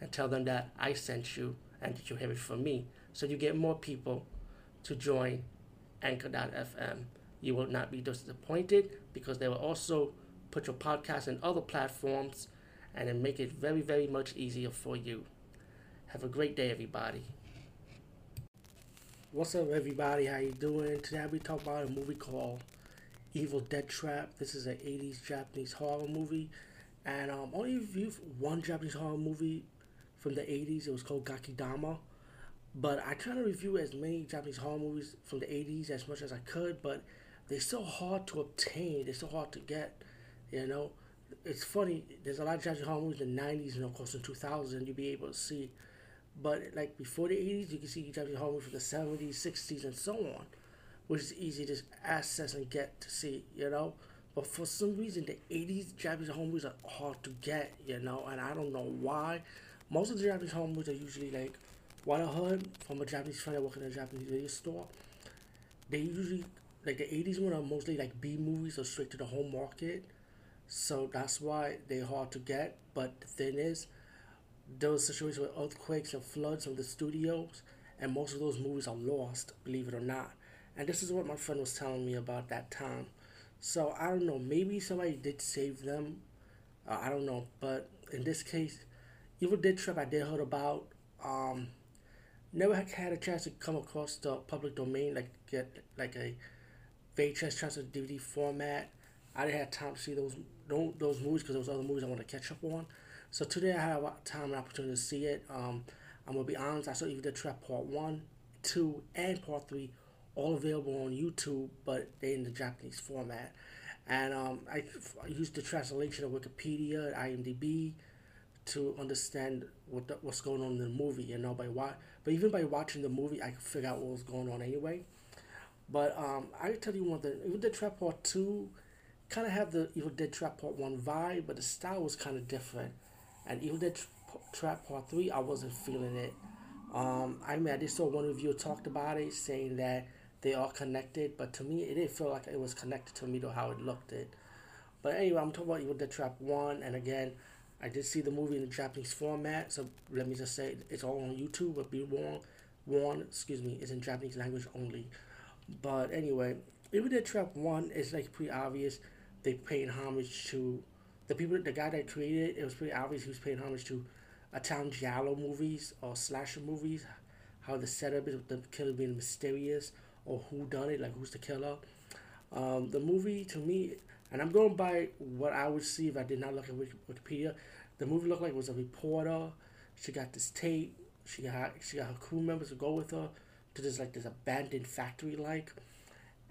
and tell them that I sent you and that you have it from me. So you get more people to join Anchor.fm. You will not be disappointed because they will also put your podcast in other platforms and then make it very, very much easier for you. Have a great day, everybody. What's up, everybody? How you doing? Today we talk about a movie called Evil Dead Trap. This is an 80s Japanese horror movie. And um, only reviewed one Japanese horror movie from the 80s. It was called Gakidama. But I try to review as many Japanese horror movies from the 80s as much as I could, but they're so hard to obtain. They're so hard to get, you know. It's funny, there's a lot of Japanese horror movies in the 90s and, of course, in 2000 you'll be able to see. But, like, before the 80s, you can see Japanese horror movies from the 70s, 60s, and so on which is easy to access and get to see, you know. But for some reason, the 80s Japanese horror movies are hard to get, you know, and I don't know why. Most of the Japanese home movies are usually like what I heard from a Japanese friend that works in a Japanese video store. They usually, like the 80s one are mostly like B movies or straight to the home market. So that's why they're hard to get. But the thing is, there was situations with earthquakes and floods from the studios, and most of those movies are lost, believe it or not. And this is what my friend was telling me about that time. So I don't know. Maybe somebody did save them. Uh, I don't know. But in this case, Evil Dead Trap I did heard about. Um, never had a chance to come across the public domain, like get like a VHS transfer DVD format. I didn't have time to see those those movies because those other movies I want to catch up on. So today I have time and opportunity to see it. Um, I'm gonna be honest. I saw Evil Dead Trap Part One, Two, and Part Three all available on YouTube, but they're in the Japanese format. And um, I used the translation of Wikipedia, IMDb, to understand what the, what's going on in the movie. You know, by why, but even by watching the movie, I could figure out what was going on anyway. But um, I tell you one thing: Evil Dead Trap Part Two kind of have the Evil Dead Trap Part One vibe, but the style was kind of different. And Evil Dead Trap Part Three, I wasn't feeling it. Um, I mean, I just saw one reviewer talked about it, saying that they are connected, but to me, it didn't feel like it was connected to me to how it looked it. But anyway, I'm talking about Evil Dead Trap 1, and again, I did see the movie in the Japanese format, so let me just say it's all on YouTube, but be warned, warned, excuse me, it's in Japanese language only. But anyway, Evil Dead Trap 1 is like pretty obvious. They paying homage to the people, the guy that created it, it was pretty obvious he was paying homage to Italian Giallo movies or slasher movies. How the setup is with the killer being mysterious or who done it, like who's the killer. Um, the movie to me, and I'm going by what I would see if I did not look at Wikipedia. The movie looked like it was a reporter. She got this tape. She got she got her crew members to go with her to this like this abandoned factory like,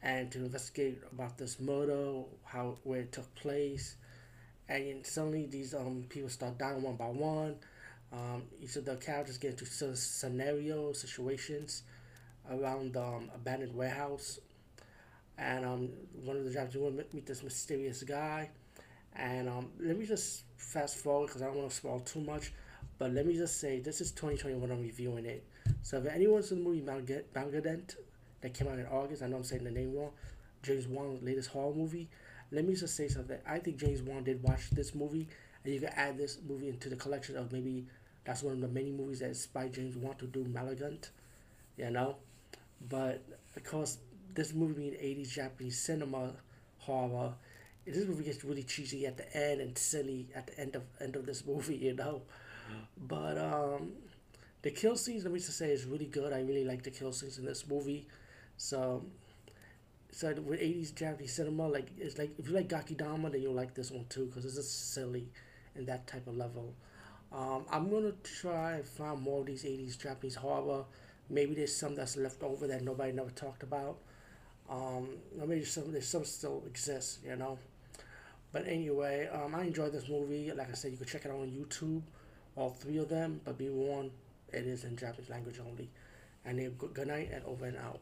and to investigate about this murder, how where it took place, and suddenly these um people start dying one by one. Um, each of the characters get into scenarios, situations around the um, abandoned warehouse. And um, one of the jobs, you want to meet this mysterious guy. And um, let me just fast forward because I don't want to spoil too much. But let me just say, this is 2020 when I'm reviewing it. So if anyone's in the movie Maleficent that came out in August, I know I'm saying the name wrong, James Wan's latest horror movie, let me just say something. I think James Wan did watch this movie, and you can add this movie into the collection of maybe that's one of the many movies that inspired James Wan to do Maleficent, you know? But because this movie being 80s Japanese cinema horror, this movie gets really cheesy at the end and silly at the end of end of this movie, you know. But um, the kill scenes, let me just say, is really good. I really like the kill scenes in this movie. So, so with 80s Japanese cinema, like it's like if you like Gakidama, then you'll like this one too because it's just silly in that type of level. Um, I'm gonna try and find more of these 80s Japanese horror Maybe there's some that's left over that nobody never talked about. Um, maybe some there's some still exists, you know. But anyway, um, I enjoyed this movie. Like I said, you can check it out on YouTube, all three of them. But be warned, it is in Japanese language only. And good night and over and out.